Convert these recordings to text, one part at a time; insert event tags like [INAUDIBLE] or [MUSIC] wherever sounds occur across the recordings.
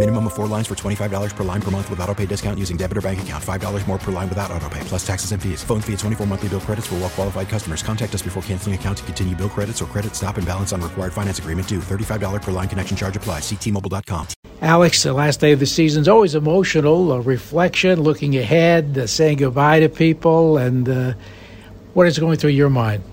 Minimum of four lines for $25 per line per month with auto pay discount using debit or bank account. $5 more per line without auto pay, plus taxes and fees. Phone fee at 24 monthly bill credits for well qualified customers. Contact us before canceling account to continue bill credits or credit stop and balance on required finance agreement due. $35 per line connection charge applies. Ctmobile.com. Alex, the last day of the season is always emotional, a reflection, looking ahead, uh, saying goodbye to people, and uh, what is going through your mind?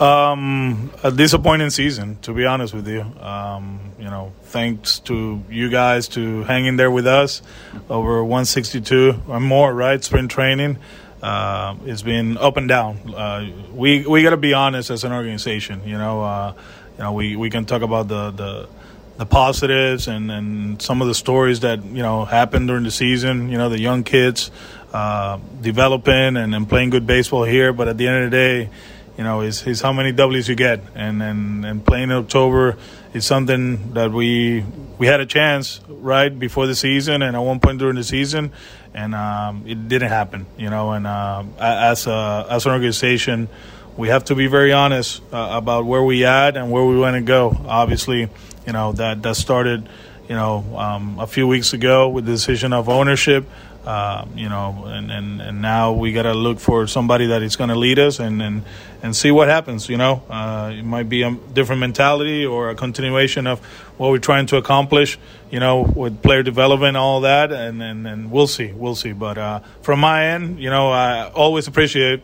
Um, a disappointing season, to be honest with you. Um, you know, thanks to you guys to hanging there with us over 162 or more, right? Spring training. Uh, it's been up and down. Uh, we we got to be honest as an organization. You know, uh, you know, we, we can talk about the, the the positives and, and some of the stories that you know happened during the season. You know, the young kids uh, developing and, and playing good baseball here. But at the end of the day, you know, is, is how many W's you get. And, and, and playing in October is something that we we had a chance right before the season and at one point during the season, and um, it didn't happen. You know, and uh, as a, as an organization, we have to be very honest uh, about where we at and where we want to go. Obviously, you know that that started, you know, um, a few weeks ago with the decision of ownership. Uh, you know, and, and, and now we got to look for somebody that is going to lead us and, and, and see what happens. You know, uh, it might be a different mentality or a continuation of what we're trying to accomplish, you know, with player development, all that, and, and, and we'll see, we'll see. But uh, from my end, you know, I always appreciate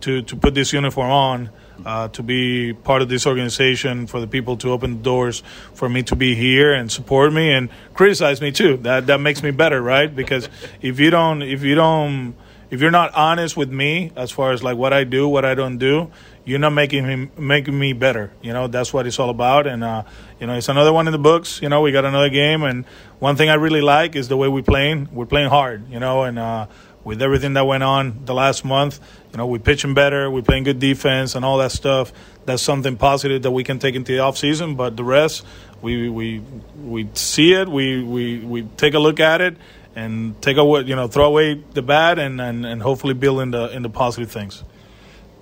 to, to put this uniform on uh, to be part of this organization, for the people to open the doors for me to be here and support me and criticize me too. That that makes me better, right? Because if you don't, if you don't, if you're not honest with me as far as like what I do, what I don't do, you're not making me making me better. You know, that's what it's all about. And uh, you know, it's another one in the books. You know, we got another game, and one thing I really like is the way we're playing. We're playing hard. You know, and uh, with everything that went on the last month, you know, we're pitching better, we're playing good defense, and all that stuff. That's something positive that we can take into the off season. But the rest, we we we see it, we we, we take a look at it, and take away, you know, throw away the bad, and, and, and hopefully build in the in the positive things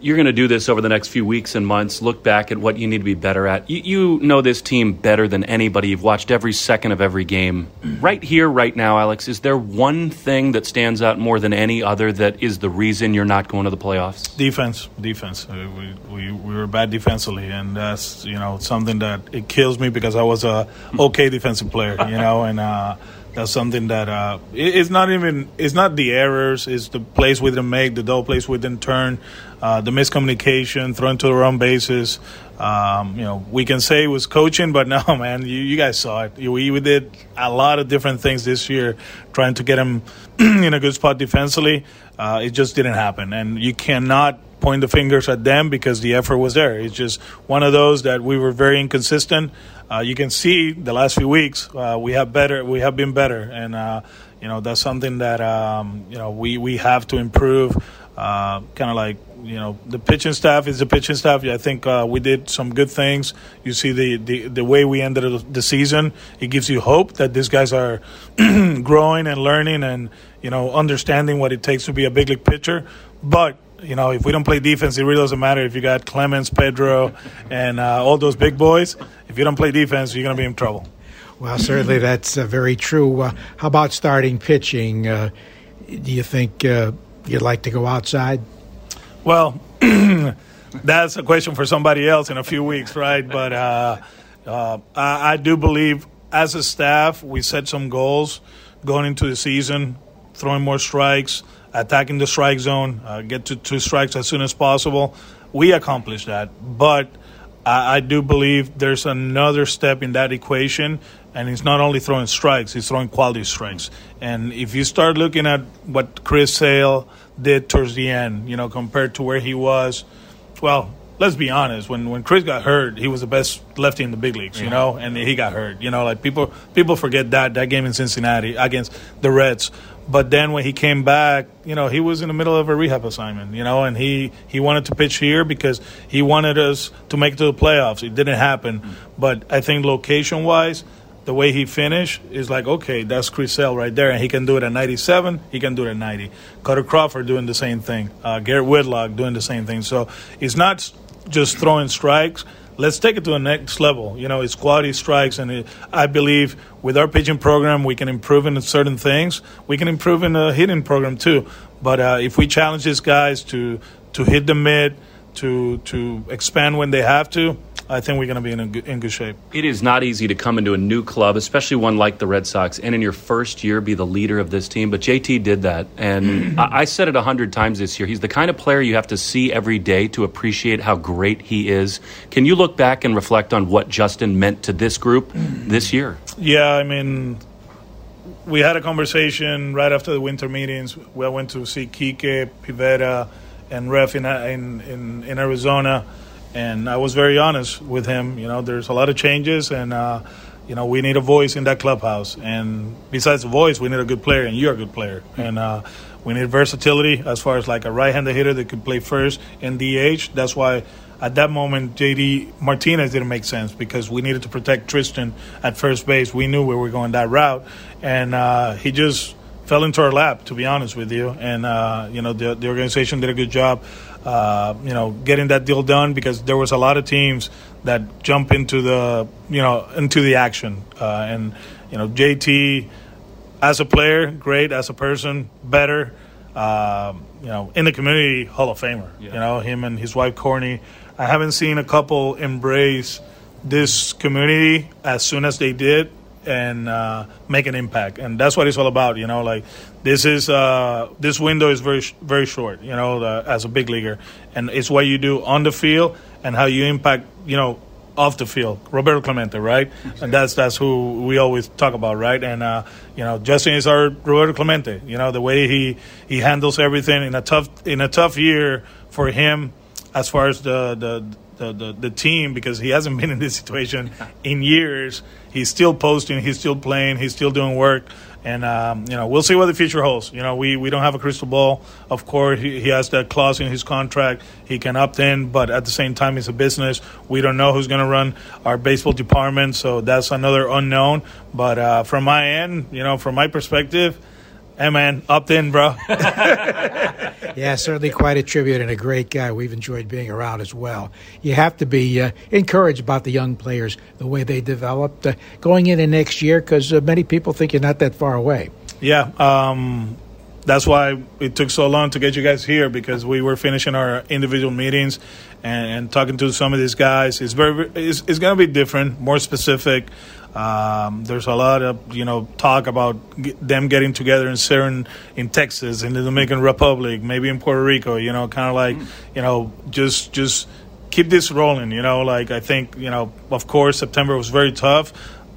you're going to do this over the next few weeks and months. Look back at what you need to be better at. You, you, know this team better than anybody. You've watched every second of every game. Right here, right now, Alex, is there one thing that stands out more than any other that is the reason you're not going to the playoffs? Defense, defense. We, we, we were bad defensively, and that's you know something that it kills me because I was a [LAUGHS] okay defensive player, you know, and. Uh, that's something that uh, it's not even it's not the errors it's the plays we didn't make the double plays we didn't turn uh, the miscommunication throwing to the wrong bases um, you know we can say it was coaching but [LAUGHS] no man you, you guys saw it. We, we did a lot of different things this year trying to get him [CLEARS THROAT] in a good spot defensively. Uh, it just didn't happen. And you cannot point the fingers at them because the effort was there. It's just one of those that we were very inconsistent. Uh, you can see the last few weeks uh, we have better we have been better. And uh, you know that's something that um, you know we, we have to improve uh, kind of like you know the pitching staff is the pitching staff I think uh, we did some good things you see the, the, the way we ended the season it gives you hope that these guys are [CLEARS THROAT] growing and learning and you know understanding what it takes to be a big league pitcher but you know, if we don't play defense, it really doesn't matter if you got Clemens, Pedro, and uh, all those big boys. If you don't play defense, you're going to be in trouble. Well, certainly that's uh, very true. Uh, how about starting pitching? Uh, do you think uh, you'd like to go outside? Well, [CLEARS THROAT] that's a question for somebody else in a few weeks, right? But uh, I, I do believe as a staff, we set some goals going into the season, throwing more strikes – attacking the strike zone, uh, get to two strikes as soon as possible. We accomplished that, but I, I, do believe there's another step in that equation, and he's not only throwing strikes, he's throwing quality strikes. And if you start looking at what Chris Sale did towards the end, you know, compared to where he was, well, let's be honest. When when Chris got hurt, he was the best lefty in the big leagues, you know, and he got hurt. You know, like people people forget that that game in Cincinnati against the Reds. But then when he came back, you know, he was in the middle of a rehab assignment, you know, and he, he wanted to pitch here because he wanted us to make it to the playoffs. It didn't happen. Mm. But I think location wise, the way he finished is like, okay, that's Chris Sale right there. And he can do it at 97, he can do it at 90. Kutter Crawford doing the same thing. Uh, Garrett Whitlock doing the same thing. So it's not just throwing strikes let's take it to the next level. You know, it's quality strikes, and it, I believe with our pitching program, we can improve in certain things. We can improve in the hitting program too. But uh, if we challenge these guys to to hit the mid, to to expand when they have to, I think we're going to be in, a good, in good shape. It is not easy to come into a new club, especially one like the Red Sox, and in your first year be the leader of this team. But JT did that. And [CLEARS THROAT] I, I said it a hundred times this year. He's the kind of player you have to see every day to appreciate how great he is. Can you look back and reflect on what Justin meant to this group [CLEARS THROAT] this year? Yeah, I mean, we had a conversation right after the winter meetings. We went to see Kike, Pivetta, and Ref in, in, in, in Arizona and I was very honest with him. You know, there's a lot of changes, and uh, you know, we need a voice in that clubhouse. And besides the voice, we need a good player, and you're a good player. And uh, we need versatility as far as like a right-handed hitter that can play first in DH. That's why at that moment, JD Martinez didn't make sense because we needed to protect Triston at first base. We knew we were going that route, and uh, he just fell into our lap, to be honest with you. And uh, you know, the, the organization did a good job uh, you know, getting that deal done because there was a lot of teams that jump into the, you know, into the action. Uh, and, you know, JT, as a player, great. As a person, better. Uh, you know, in the community, Hall of Famer. Yeah. You know, him and his wife, Courtney. I haven't seen a couple embrace this community as soon as they did and uh, make an impact. And that's what it's all about. You know, like this is uh, this window is very very short. You know, uh, as a big leaguer, and it's what you do on the field and how you impact. You know. Off the field, Roberto Clemente, right? And that's that's who we always talk about, right? And uh, you know, Justin is our Roberto Clemente. You know, the way he he handles everything in a tough in a tough year for him, as far as the the the, the, the team because he hasn't been in this situation in years. He's still posting, he's still playing, he's still doing work, and um, you know we'll see what the future holds. You know we, we don't have a crystal ball. Of course, he, he has that clause in his contract. He can opt in, but at the same time, it's a business. We don't know who's going to run our baseball department, so that's another unknown. But uh, from my end, you know, from my perspective Hey man, opt in, bro. [LAUGHS] yeah, certainly quite a tribute and a great guy. We've enjoyed being around as well. You have to be uh, encouraged about the young players, the way they developed uh, going into next year, because uh, many people think you're not that far away. Yeah, um, that's why it took so long to get you guys here because we were finishing our individual meetings and, and talking to some of these guys. It's very, it's, it's going to be different, more specific. Um, there's a lot of you know talk about them getting together in certain in Texas, in the Dominican Republic, maybe in Puerto Rico. You know, kind of like you know just just keep this rolling. You know, like I think you know, of course, September was very tough.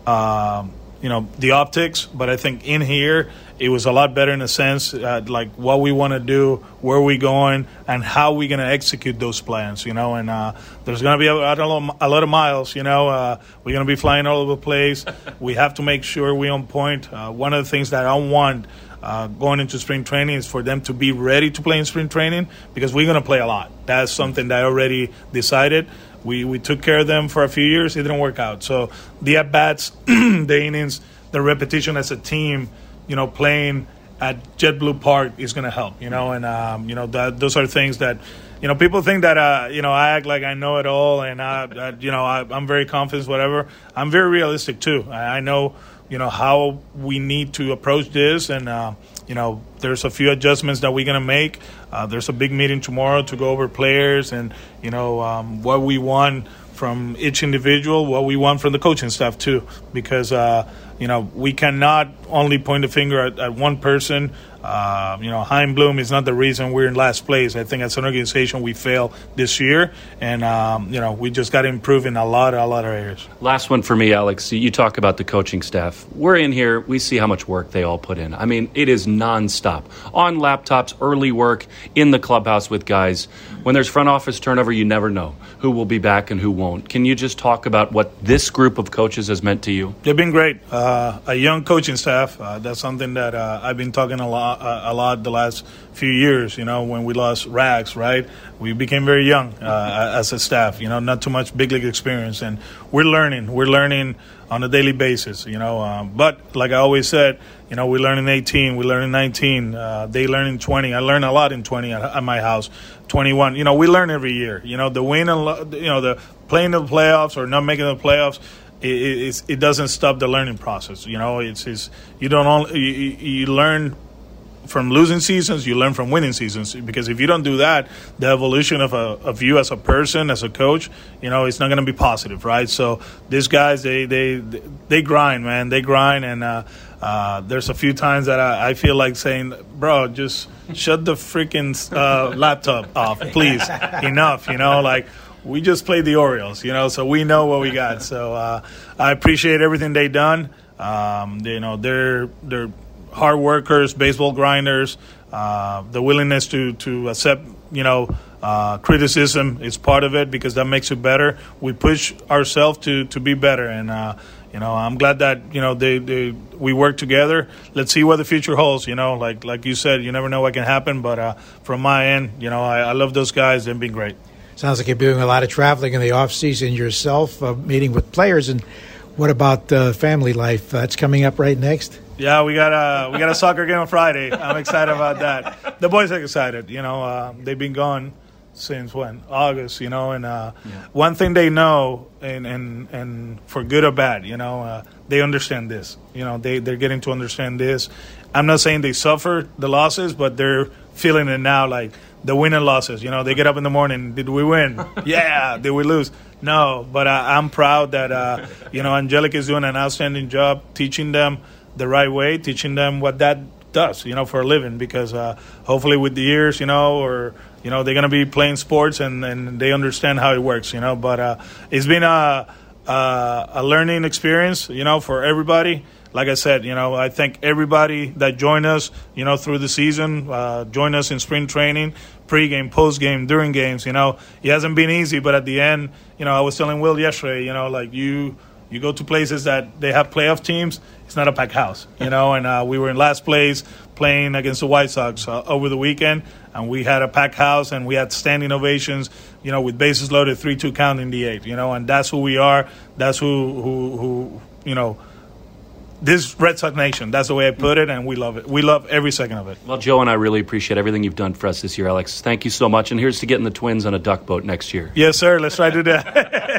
Um, you know the optics, but I think in here it was a lot better in a sense, uh, like what we want to do, where we going, and how we going to execute those plans. You know, and uh, there's going to be a, a, lot of miles. You know, uh, we're going to be flying all over the place. [LAUGHS] we have to make sure we on point. Uh, one of the things that I want. Uh, going into spring training is for them to be ready to play in spring training because we're going to play a lot. That's something that I already decided. We we took care of them for a few years. It didn't work out. So the at bats, [CLEARS THROAT] the innings, the repetition as a team you know, playing at JetBlue Park is going to help, you know, and, um, you know, that, those are things that, you know, people think that, uh, you know, I act like I know it all and, I, I you know, I, am very confident, whatever. I'm very realistic too. I, I, know, you know, how we need to approach this and, uh, you know, there's a few adjustments that we're going to make. Uh, there's a big meeting tomorrow to go over players and, you know, um, what we want from each individual, what we want from the coaching staff too, because, uh, you know, we cannot only point the finger at, at one person. Uh, you know, Chaim Bloom is not the reason we're in last place. I think as an organization we failed this year, and um, you know we just got to improve in a lot, a lot of areas. Last one for me, Alex. You talk about the coaching staff. We're in here. We see how much work they all put in. I mean, it is nonstop on laptops, early work in the clubhouse with guys. When there's front office turnover, you never know who will be back and who won't. Can you just talk about what this group of coaches has meant to you? They've been great. Uh, a young coaching staff. Uh, that's something that uh, I've been talking a lot, uh, a lot the last few years. You know, when we lost Rags, right? We became very young uh, as a staff. You know, not too much big league experience, and we're learning. We're learning on a daily basis. You know, um, but like I always said, you know, we learn in 18, we learn in 19, uh, they learn in 20. I learn a lot in 20 at, at, my house. 21. You know, we learn every year. You know, the win and you know the playing the playoffs or not making the playoffs. It, it, it doesn't stop the learning process. You know, it's, it's you don't only you, you learn from losing seasons, you learn from winning seasons. Because if you don't do that, the evolution of a of you as a person, as a coach, you know, it's not going to be positive, right? So these guys, they they they grind, man. They grind, and uh, uh, there's a few times that I, I, feel like saying, "Bro, just shut the freaking uh, laptop off, please. [LAUGHS] Enough, you know, like." We just played the Orioles, you know, so we know what we got. So uh, I appreciate everything they done. Um, you know, they're they're hard workers, baseball grinders, uh, the willingness to, to accept, you know, uh, criticism is part of it because that makes it better. We push ourselves to, to be better, and uh, you know I'm glad that you know they, they we work together. Let's see what the future holds. You know, like like you said, you never know what can happen. But uh, from my end, you know, I, I, love those guys. They've been great. Sounds like you're doing a lot of traveling in the off season yourself, uh, meeting with players. And what about uh, family life? that's coming up right next. Yeah, we got a we got a soccer game on Friday. I'm excited about that. The boys are excited. You know, uh, they've been gone since when August. You know, and uh, yeah. one thing they know, and and and for good or bad, you know, uh, they understand this. You know, they they're getting to understand this. I'm not saying they suffer the losses, but they're feeling it now, like the win and losses. You know, they get up in the morning. Did we win? [LAUGHS] yeah. Did we lose? No. But I, I'm proud that uh, you know Angelic is doing an outstanding job teaching them the right way, teaching them what that does, you know, for a living. Because uh, hopefully, with the years, you know, or you know, they're gonna be playing sports and, and they understand how it works, you know. But uh, it's been a, a a learning experience, you know, for everybody. Like I said, you know, I thank everybody that joined us, you know, through the season, uh, joined us in spring training, pregame, postgame, during games. You know, it hasn't been easy, but at the end, you know, I was telling Will yesterday, you know, like you you go to places that they have playoff teams, it's not a packed house, you know. And uh, we were in last place playing against the White Sox uh, over the weekend, and we had a packed house and we had standing ovations, you know, with bases loaded, three-two count in the eighth, you know. And that's who we are. That's who who who you know this Red Sox Nation. That's the way I put it, and we love it. We love every second of it. Well, Joe and I really appreciate everything you've done for us this year, Alex. Thank you so much. And here's to getting the Twins on a duck boat next year. Yes, sir. Let's try to do that. [LAUGHS]